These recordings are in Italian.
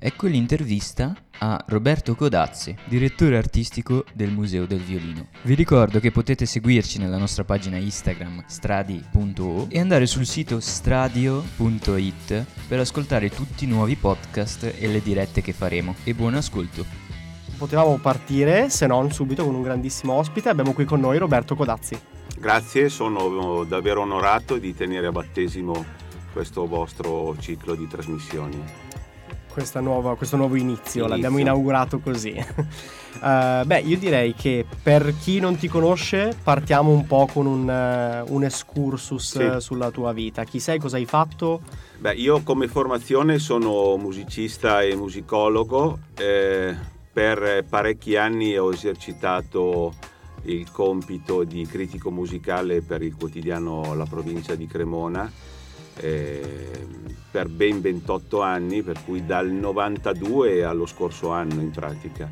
Ecco l'intervista a Roberto Codazzi, direttore artistico del Museo del Violino. Vi ricordo che potete seguirci nella nostra pagina Instagram stradi.o e andare sul sito stradio.it per ascoltare tutti i nuovi podcast e le dirette che faremo. E buon ascolto! Potevamo partire, se non subito, con un grandissimo ospite. Abbiamo qui con noi Roberto Codazzi. Grazie, sono davvero onorato di tenere a battesimo questo vostro ciclo di trasmissioni nuova, questo nuovo inizio, inizio, l'abbiamo inaugurato così. uh, beh, io direi che per chi non ti conosce partiamo un po' con un, uh, un excursus sì. uh, sulla tua vita. Chi sei, cosa hai fatto? Beh, io come formazione sono musicista e musicologo. Eh, per parecchi anni ho esercitato il compito di critico musicale per il quotidiano La provincia di Cremona eh, per ben 28 anni, per cui dal 92 allo scorso anno in pratica.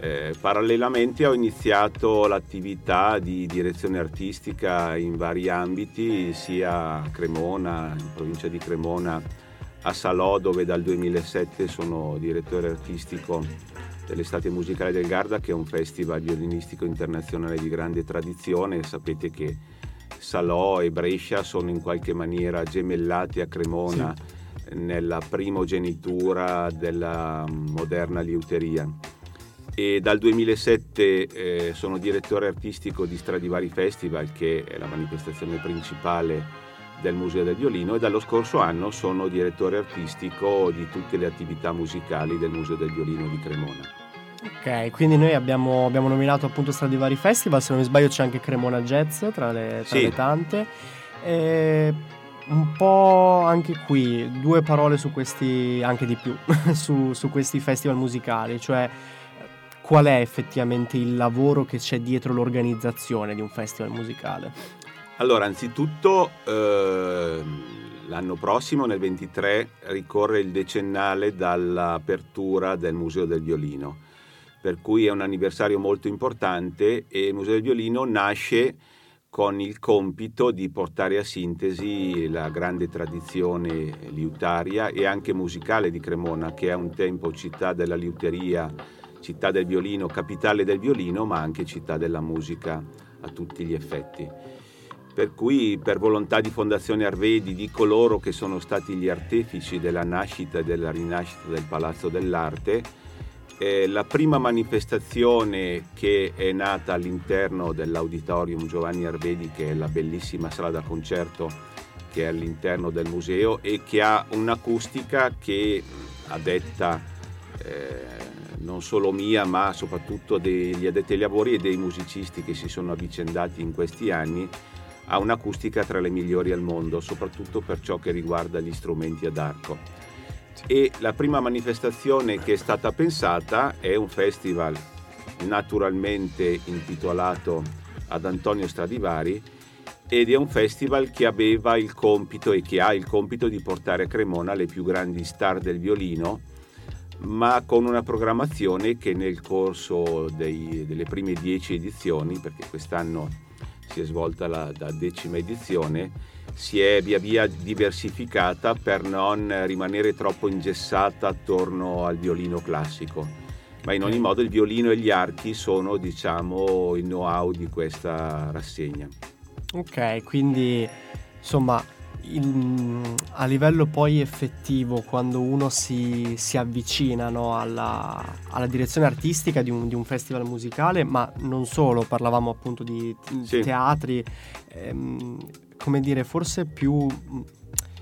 Eh, parallelamente ho iniziato l'attività di direzione artistica in vari ambiti, sia a Cremona, in provincia di Cremona, a Salò dove dal 2007 sono direttore artistico dell'Estate Musicale del Garda che è un festival violinistico internazionale di grande tradizione. Sapete che Salò e Brescia sono in qualche maniera gemellati a Cremona sì. nella primogenitura della moderna liuteria. E dal 2007 eh, sono direttore artistico di Stradivari Festival, che è la manifestazione principale del Museo del Violino, e dallo scorso anno sono direttore artistico di tutte le attività musicali del Museo del Violino di Cremona. Ok, quindi noi abbiamo, abbiamo, nominato appunto Stradivari Festival, se non mi sbaglio c'è anche Cremona Jazz tra le, tra sì. le tante. E un po' anche qui, due parole su questi, anche di più, su, su questi festival musicali, cioè qual è effettivamente il lavoro che c'è dietro l'organizzazione di un festival musicale? Allora, anzitutto eh, l'anno prossimo, nel 23, ricorre il decennale dall'apertura del Museo del Violino per cui è un anniversario molto importante e il Museo del Violino nasce con il compito di portare a sintesi la grande tradizione liutaria e anche musicale di Cremona, che è un tempo città della liuteria, città del violino, capitale del violino, ma anche città della musica a tutti gli effetti. Per cui, per volontà di Fondazione Arvedi, di coloro che sono stati gli artefici della nascita e della rinascita del Palazzo dell'Arte, eh, la prima manifestazione che è nata all'interno dell'Auditorium Giovanni Arvedi, che è la bellissima sala da concerto che è all'interno del museo e che ha un'acustica che a detta eh, non solo mia ma soprattutto degli addetti ai lavori e dei musicisti che si sono avvicendati in questi anni ha un'acustica tra le migliori al mondo, soprattutto per ciò che riguarda gli strumenti ad arco e la prima manifestazione che è stata pensata è un festival naturalmente intitolato ad Antonio Stradivari ed è un festival che aveva il compito e che ha il compito di portare a Cremona le più grandi star del violino ma con una programmazione che nel corso dei, delle prime dieci edizioni, perché quest'anno si è svolta la, la decima edizione, si è via via diversificata per non rimanere troppo ingessata attorno al violino classico. Ma in ogni modo il violino e gli archi sono diciamo il know-how di questa rassegna. Ok, quindi insomma il, a livello poi effettivo quando uno si, si avvicina no, alla, alla, direzione artistica di un, di un, festival musicale, ma non solo, parlavamo appunto di sì. teatri. Ehm, come dire, forse più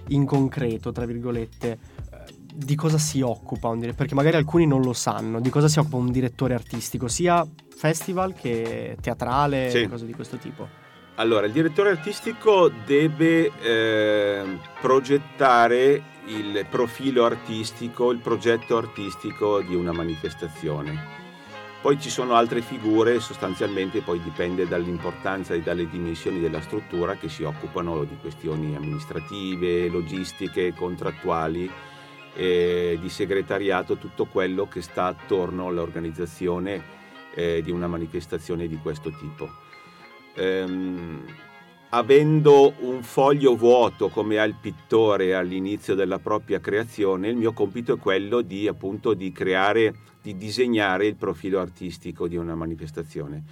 in concreto, tra virgolette, eh, di cosa si occupa un direttore, perché magari alcuni non lo sanno, di cosa si occupa un direttore artistico, sia festival che teatrale, sì. cose di questo tipo. Allora, il direttore artistico deve eh, progettare il profilo artistico, il progetto artistico di una manifestazione. Poi ci sono altre figure, sostanzialmente poi dipende dall'importanza e dalle dimensioni della struttura che si occupano di questioni amministrative, logistiche, contrattuali, eh, di segretariato, tutto quello che sta attorno all'organizzazione eh, di una manifestazione di questo tipo. Ehm, avendo un foglio vuoto come ha il pittore all'inizio della propria creazione, il mio compito è quello di appunto di creare, di disegnare il profilo artistico di una manifestazione.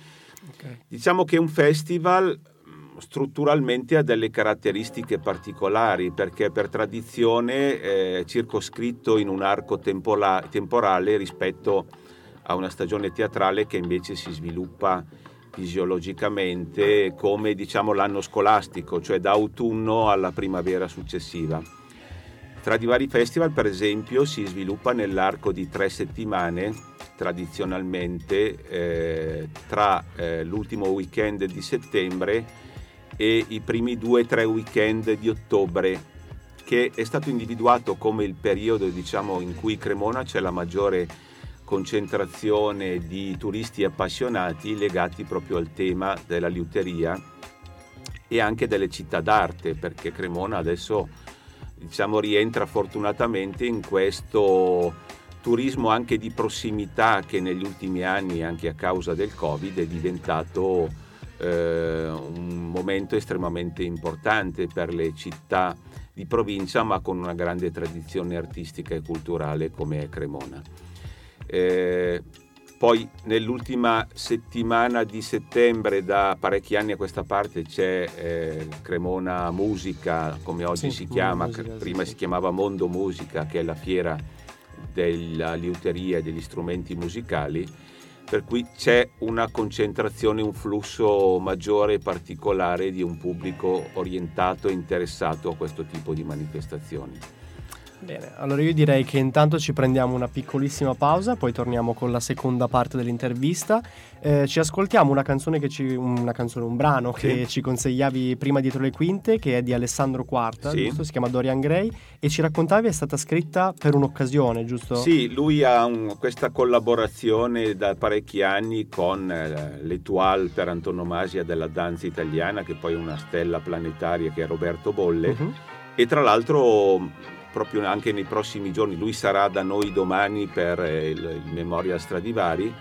Okay. Diciamo che un festival mm, strutturalmente ha delle caratteristiche particolari perché per tradizione è circoscritto in un arco tempola- temporale rispetto a una stagione teatrale che invece si sviluppa fisiologicamente come diciamo l'anno scolastico, cioè da autunno alla primavera successiva. Tra i vari festival, per esempio, si sviluppa nell'arco di tre settimane, tradizionalmente, eh, tra eh, l'ultimo weekend di settembre e i primi due o tre weekend di ottobre, che è stato individuato come il periodo diciamo, in cui Cremona c'è la maggiore concentrazione di turisti appassionati legati proprio al tema della liuteria e anche delle città d'arte, perché Cremona adesso diciamo, rientra fortunatamente in questo turismo anche di prossimità che negli ultimi anni, anche a causa del Covid, è diventato eh, un momento estremamente importante per le città di provincia, ma con una grande tradizione artistica e culturale come è Cremona. Eh, poi nell'ultima settimana di settembre, da parecchi anni a questa parte, c'è eh, Cremona Musica, come oggi sì, si chiama, musica, prima sì. si chiamava Mondo Musica, che è la fiera della liuteria e degli strumenti musicali, per cui c'è una concentrazione, un flusso maggiore e particolare di un pubblico orientato e interessato a questo tipo di manifestazioni. Bene, allora io direi che intanto ci prendiamo una piccolissima pausa, poi torniamo con la seconda parte dell'intervista. Eh, ci ascoltiamo una canzone, che ci, una canzone, un brano sì. che ci consigliavi prima dietro le quinte, che è di Alessandro Quarta, sì. giusto? Si chiama Dorian Gray, e ci raccontavi è stata scritta per un'occasione, giusto? Sì, lui ha un, questa collaborazione da parecchi anni con eh, l'Etoile per antonomasia della danza italiana, che poi è una stella planetaria che è Roberto Bolle. Uh-huh. E tra l'altro proprio anche nei prossimi giorni, lui sarà da noi domani per eh, il, il Memorial Stradivari,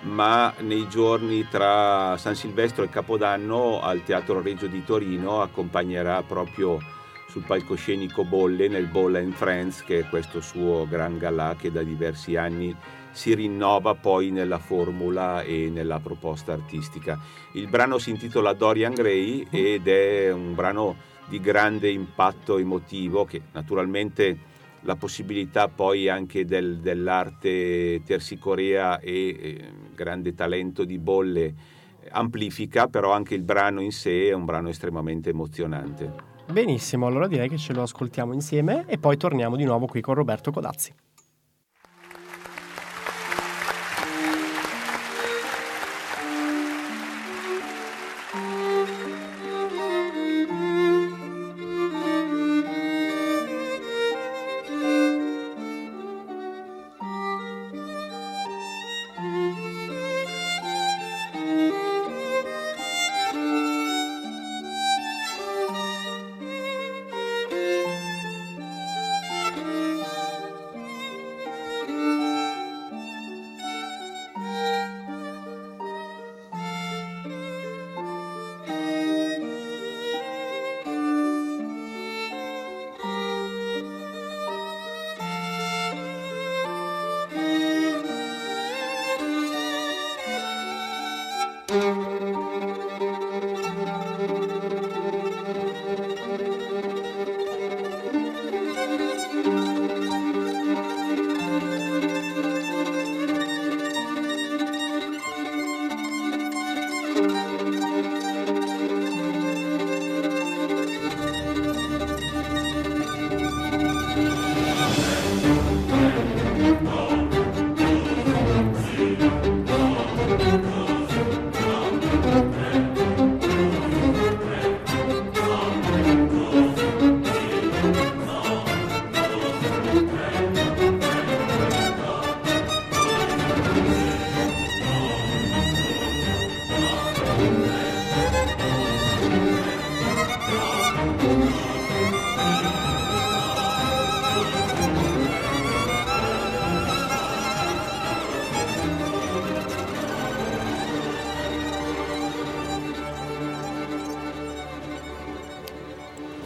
ma nei giorni tra San Silvestro e Capodanno al Teatro Reggio di Torino accompagnerà proprio sul palcoscenico Bolle nel Bolla and Friends, che è questo suo gran galà che da diversi anni si rinnova poi nella formula e nella proposta artistica. Il brano si intitola Dorian Gray ed è un brano di grande impatto emotivo che naturalmente la possibilità poi anche del, dell'arte tersicorea e eh, grande talento di Bolle amplifica, però anche il brano in sé è un brano estremamente emozionante. Benissimo, allora direi che ce lo ascoltiamo insieme e poi torniamo di nuovo qui con Roberto Codazzi.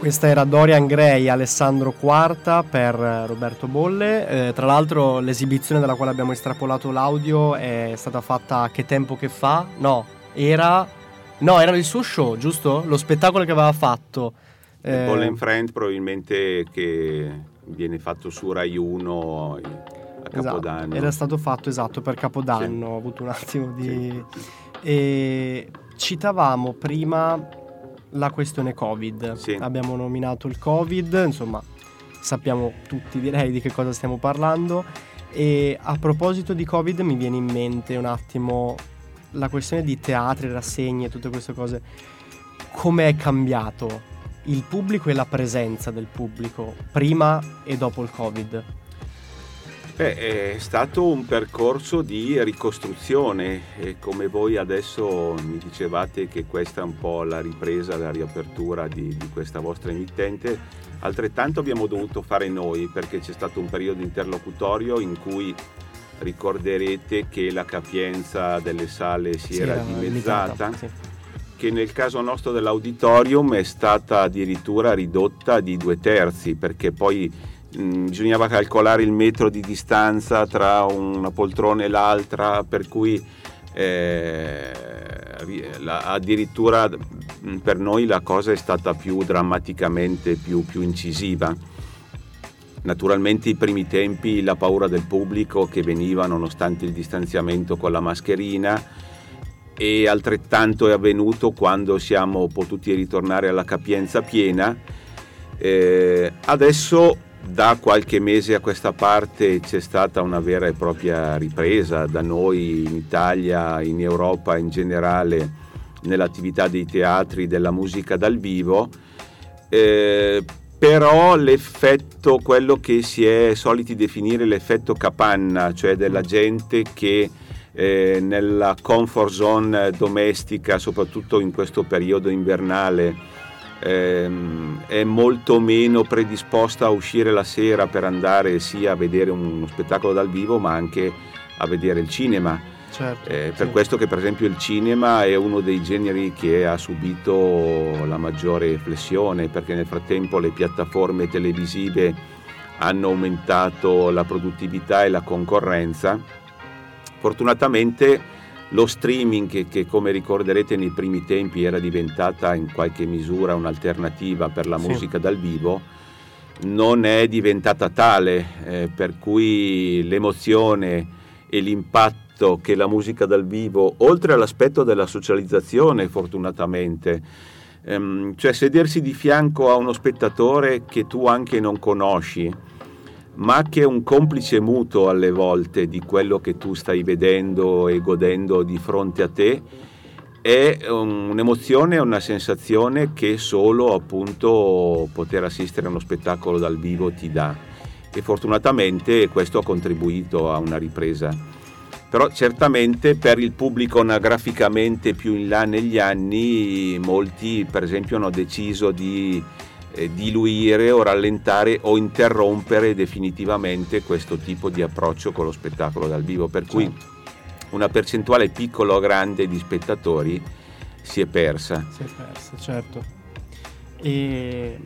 Questa era Dorian Gray, Alessandro Quarta per Roberto Bolle. Eh, tra l'altro l'esibizione dalla quale abbiamo estrapolato l'audio è stata fatta Che tempo che fa? No, era... No, era il suo show, giusto? Lo spettacolo che aveva fatto. Eh, Bolle in Friend probabilmente che viene fatto su Rai 1 a esatto, Capodanno. Esatto, era stato fatto esatto per Capodanno, sì. ho avuto un attimo di... Sì. E citavamo prima la questione Covid. Sì. Abbiamo nominato il Covid, insomma, sappiamo tutti direi di che cosa stiamo parlando. E a proposito di Covid mi viene in mente un attimo la questione di teatri, rassegne, tutte queste cose. Come è cambiato il pubblico e la presenza del pubblico prima e dopo il Covid? Beh, è stato un percorso di ricostruzione e come voi adesso mi dicevate che questa è un po' la ripresa, la riapertura di, di questa vostra emittente, altrettanto abbiamo dovuto fare noi perché c'è stato un periodo interlocutorio in cui ricorderete che la capienza delle sale si, si era, era dimezzata. Limitata, sì. che nel caso nostro dell'auditorium è stata addirittura ridotta di due terzi perché poi bisognava calcolare il metro di distanza tra una poltrona e l'altra, per cui eh, la, addirittura mm, per noi la cosa è stata più drammaticamente più, più incisiva. Naturalmente i primi tempi la paura del pubblico che veniva nonostante il distanziamento con la mascherina e altrettanto è avvenuto quando siamo potuti ritornare alla capienza piena. Eh, adesso da qualche mese a questa parte c'è stata una vera e propria ripresa. Da noi in Italia, in Europa in generale, nell'attività dei teatri, della musica dal vivo, eh, però l'effetto, quello che si è soliti definire l'effetto capanna, cioè della gente che eh, nella comfort zone domestica, soprattutto in questo periodo invernale, ehm, è molto meno predisposta a uscire la sera per andare sia a vedere uno spettacolo dal vivo ma anche a vedere il cinema. Certo, eh, per sì. questo che per esempio il cinema è uno dei generi che ha subito la maggiore flessione perché nel frattempo le piattaforme televisive hanno aumentato la produttività e la concorrenza. Fortunatamente lo streaming che, che, come ricorderete nei primi tempi era diventata in qualche misura un'alternativa per la sì. musica dal vivo, non è diventata tale, eh, per cui l'emozione e l'impatto che la musica dal vivo, oltre all'aspetto della socializzazione fortunatamente, ehm, cioè sedersi di fianco a uno spettatore che tu anche non conosci, ma che è un complice muto alle volte di quello che tu stai vedendo e godendo di fronte a te, è un'emozione, una sensazione che solo appunto poter assistere a uno spettacolo dal vivo ti dà e fortunatamente questo ha contribuito a una ripresa. Però certamente per il pubblico anagraficamente più in là negli anni molti per esempio hanno deciso di eh, diluire o rallentare o interrompere definitivamente questo tipo di approccio con lo spettacolo dal vivo, per cui certo. una percentuale piccola o grande di spettatori si è persa. Si è persa, certo. E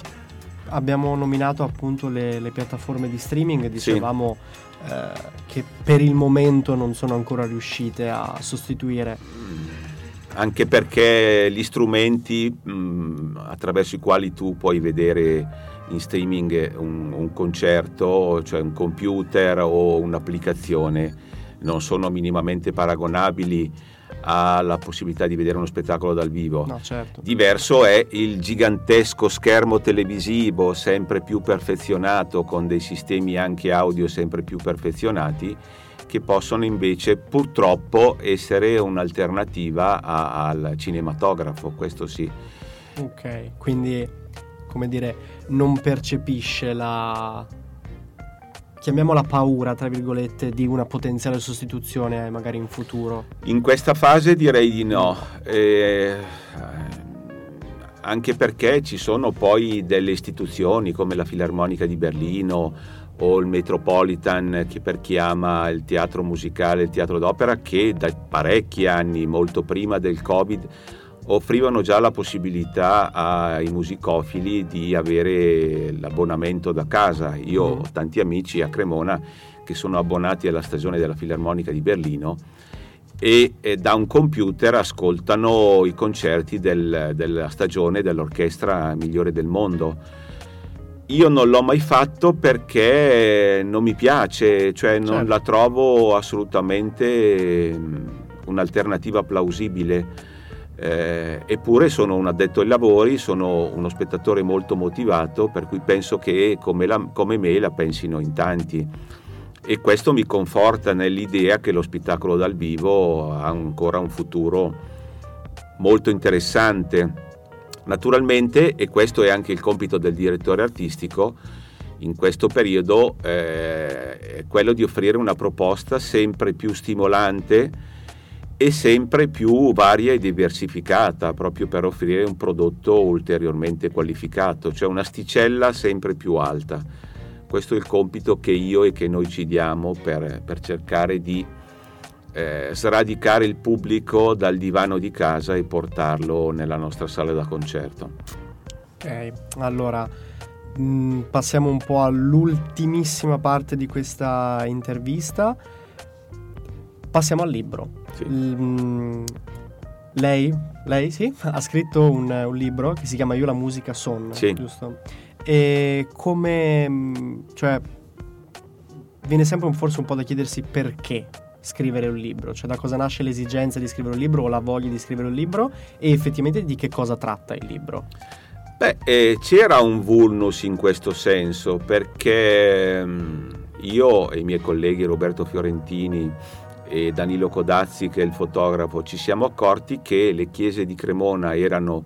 abbiamo nominato appunto le, le piattaforme di streaming, dicevamo sì. eh, che per il momento non sono ancora riuscite a sostituire. Anche perché gli strumenti mh, mm, attraverso i quali tu puoi vedere in streaming un, un, concerto, cioè un computer o un'applicazione, non sono minimamente paragonabili alla possibilità di vedere uno spettacolo dal vivo. No, certo. Diverso è il gigantesco schermo televisivo sempre più perfezionato con dei sistemi anche audio sempre più perfezionati che possono invece purtroppo essere un'alternativa a, al cinematografo, questo sì. Ok, quindi come dire, non percepisce la chiamiamola paura, tra virgolette, di una potenziale sostituzione magari in futuro? In questa fase direi di no. Eh, anche perché ci sono poi delle istituzioni come la Filarmonica di Berlino o il Metropolitan che per chi ama il teatro musicale, il teatro d'opera, che da parecchi anni, molto prima del Covid, offrivano già la possibilità ai musicofili di avere l'abbonamento da casa. Io mm. ho tanti amici a Cremona che sono abbonati alla stagione della Filarmonica di Berlino e, e da un computer ascoltano i concerti del, della stagione dell'orchestra migliore del mondo. Io non l'ho mai fatto perché non mi piace, cioè non certo. la trovo assolutamente mm, un'alternativa plausibile eh, eppure sono un addetto ai lavori, sono uno spettatore molto motivato, per cui penso che come, la, come me la pensino in tanti. E questo mi conforta nell'idea che lo spettacolo dal vivo ha ancora un futuro molto interessante. Naturalmente, e questo è anche il compito del direttore artistico, in questo periodo eh, è quello di offrire una proposta sempre più stimolante e sempre più varia e diversificata proprio per offrire un prodotto ulteriormente qualificato, cioè un'asticella sempre più alta. Questo è il compito che io e che noi ci diamo per, per cercare di eh, sradicare il pubblico dal divano di casa e portarlo nella nostra sala da concerto. Ok, allora mh, mm, passiamo un po' all'ultimissima parte di questa intervista. Passiamo al libro. Sì. Mm, lei, lei sì, ha scritto un, un, libro che si chiama Io la musica son, sì. giusto? E come, mm, cioè, viene sempre forse un po' da chiedersi perché scrivere un libro, cioè da cosa nasce l'esigenza di scrivere un libro o la voglia di scrivere un libro e effettivamente di che cosa tratta il libro. Beh, eh, c'era un vulnus in questo senso perché mm, io e i miei colleghi Roberto Fiorentini e Danilo Codazzi che è il fotografo ci siamo accorti che le chiese di Cremona erano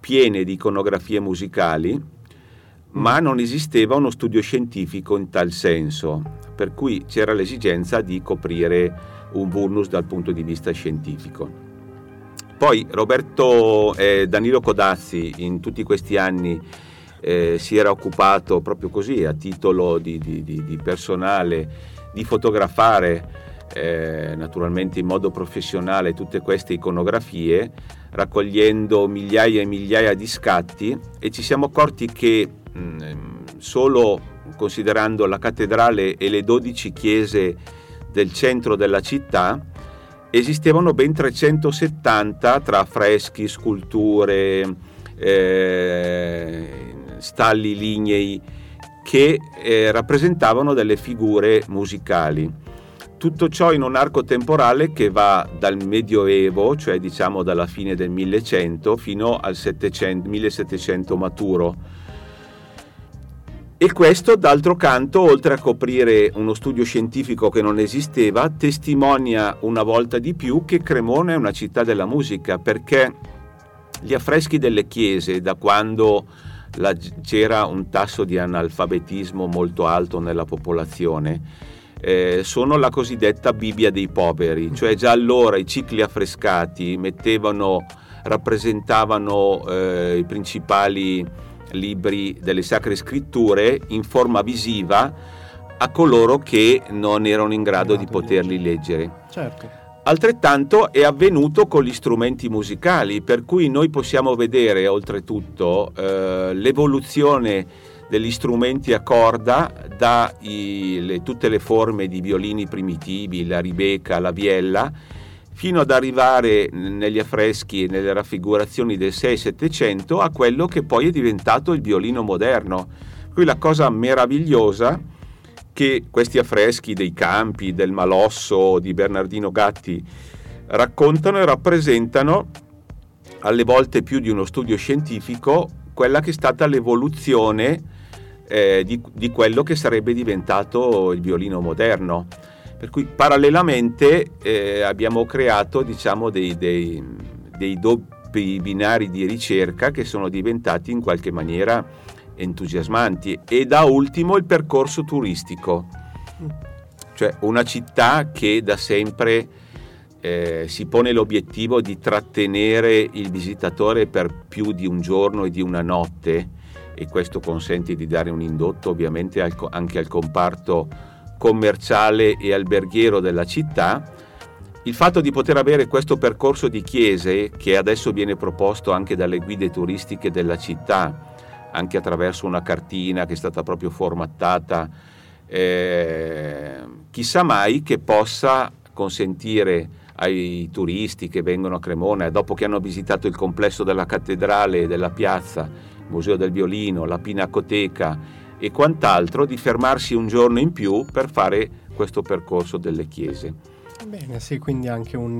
piene di iconografie musicali ma non esisteva uno studio scientifico in tal senso per cui c'era l'esigenza di coprire un vulnus dal punto di vista scientifico. Poi Roberto eh, Danilo Codazzi in tutti questi anni eh, si era occupato proprio così a titolo di, di, di, di personale di fotografare eh, naturalmente in modo professionale tutte queste iconografie, raccogliendo migliaia e migliaia di scatti e ci siamo accorti che solo considerando la cattedrale e le 12 chiese del centro della città, esistevano ben 370 tra affreschi, sculture, eh, stalli lignei che eh, rappresentavano delle figure musicali. Tutto ciò in un arco temporale che va dal Medioevo, cioè diciamo dalla fine del 1100, fino al 700, 1700 maturo. E questo, d'altro canto, oltre a coprire uno studio scientifico che non esisteva, testimonia una volta di più che Cremona è una città della musica, perché gli affreschi delle chiese, da quando la, c'era un tasso di analfabetismo molto alto nella popolazione, eh, sono la cosiddetta Bibbia dei poveri, cioè già allora i cicli affrescati mettevano, rappresentavano eh, i principali libri delle sacre scritture in forma visiva a coloro che non erano in grado di poterli leggere. Certo. Altrettanto è avvenuto con gli strumenti musicali, per cui noi possiamo vedere oltretutto eh, l'evoluzione degli strumenti a corda da i, le, tutte le forme di violini primitivi, la ribeca, la viella, fino ad arrivare negli affreschi e nelle raffigurazioni del 6-700 a quello che poi è diventato il violino moderno. Qui la cosa meravigliosa che questi affreschi dei campi, del Malosso, di Bernardino Gatti raccontano e rappresentano alle volte più di uno studio scientifico quella che è stata l'evoluzione eh, di, di, quello che sarebbe diventato il violino moderno. Per cui parallelamente eh, abbiamo creato diciamo, dei, dei, dei doppi binari di ricerca che sono diventati in qualche maniera entusiasmanti. E da ultimo il percorso turistico, cioè una città che da sempre eh, si pone l'obiettivo di trattenere il visitatore per più di un giorno e di una notte. E questo consente di dare un indotto ovviamente anche al comparto commerciale e alberghiero della città, il fatto di poter avere questo percorso di chiese che adesso viene proposto anche dalle guide turistiche della città, anche attraverso una cartina che è stata proprio formattata, eh, chissà mai che possa consentire ai turisti che vengono a Cremona dopo che hanno visitato il complesso della cattedrale, della piazza, il Museo del Violino, la Pinacoteca e quant'altro, di fermarsi un giorno in più per fare questo percorso delle chiese. Bene, sì, quindi anche un,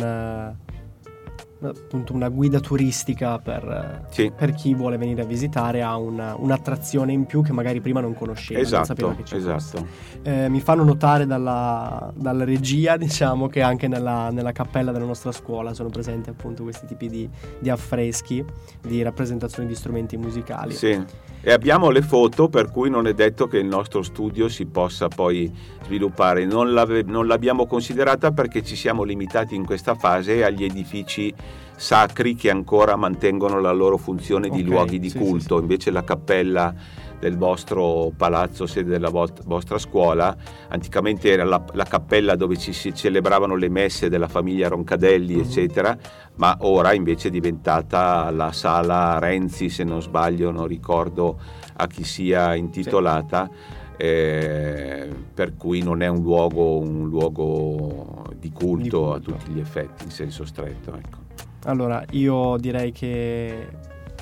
appunto una guida turistica per, sì. per, chi vuole venire a visitare ha una, un'attrazione in più che magari prima non conosceva esatto, non sapeva che c'era esatto. eh, mi fanno notare dalla, dalla, regia diciamo che anche nella, nella, cappella della nostra scuola sono presenti appunto questi tipi di, di affreschi di rappresentazioni di strumenti musicali sì e abbiamo le foto per cui non è detto che il nostro studio si possa poi sviluppare. Non, non l'abbiamo considerata perché ci siamo limitati in questa fase agli edifici sacri che ancora mantengono la loro funzione di okay, luoghi di sì, culto, sì, invece la cappella del vostro palazzo, sede della vostra scuola. Anticamente era la, la, cappella dove ci si celebravano le messe della famiglia Roncadelli, mm-hmm. eccetera, ma ora invece è diventata la sala Renzi, se non sbaglio, non ricordo a chi sia intitolata. Sì. Eh, per cui non è un luogo, un luogo di, culto di, culto a tutti gli effetti, in senso stretto. Ecco. Allora, io direi che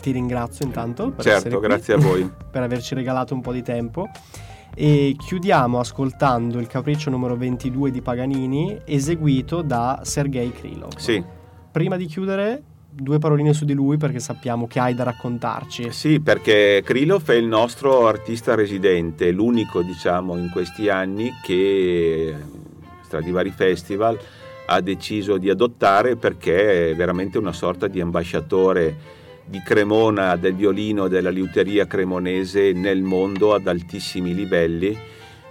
ti ringrazio intanto per certo, grazie a voi per averci regalato un po' di tempo e chiudiamo ascoltando il capriccio numero 22 di Paganini eseguito da Sergei Krylov. Sì. Prima di chiudere due paroline su di lui perché sappiamo che hai da raccontarci. Sì, perché Krylov è il nostro artista residente, l'unico diciamo in questi anni che Stradivari Festival ha deciso di adottare perché è veramente una sorta di ambasciatore di Cremona, del violino, della liuteria cremonese nel mondo ad altissimi livelli,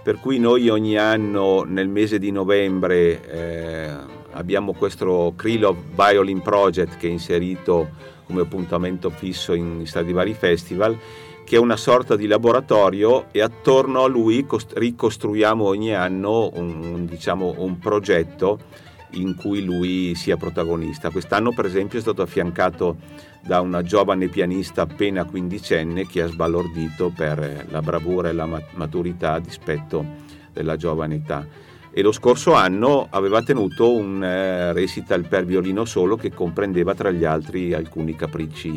per cui noi ogni anno nel mese di novembre eh, abbiamo questo Krylov Violin Project che è inserito come appuntamento fisso in Stradivari Festival, che è una sorta di laboratorio e attorno a lui ricostruiamo ogni anno un, diciamo, un progetto in cui lui sia protagonista. Quest'anno per esempio è stato affiancato da una giovane pianista appena quindicenne che ha sbalordito per la bravura e la maturità a dispetto della giovane età. E lo scorso anno aveva tenuto un eh, recital per violino solo che comprendeva tra gli altri alcuni capricci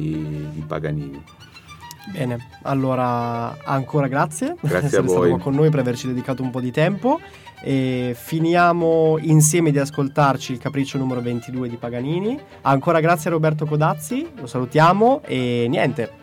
di Paganini. Bene, allora ancora grazie, grazie per essere stato qua con noi, per averci dedicato un po' di tempo. E finiamo insieme di ascoltarci il capriccio numero 22 di Paganini. Ancora grazie a Roberto Codazzi, lo salutiamo e niente,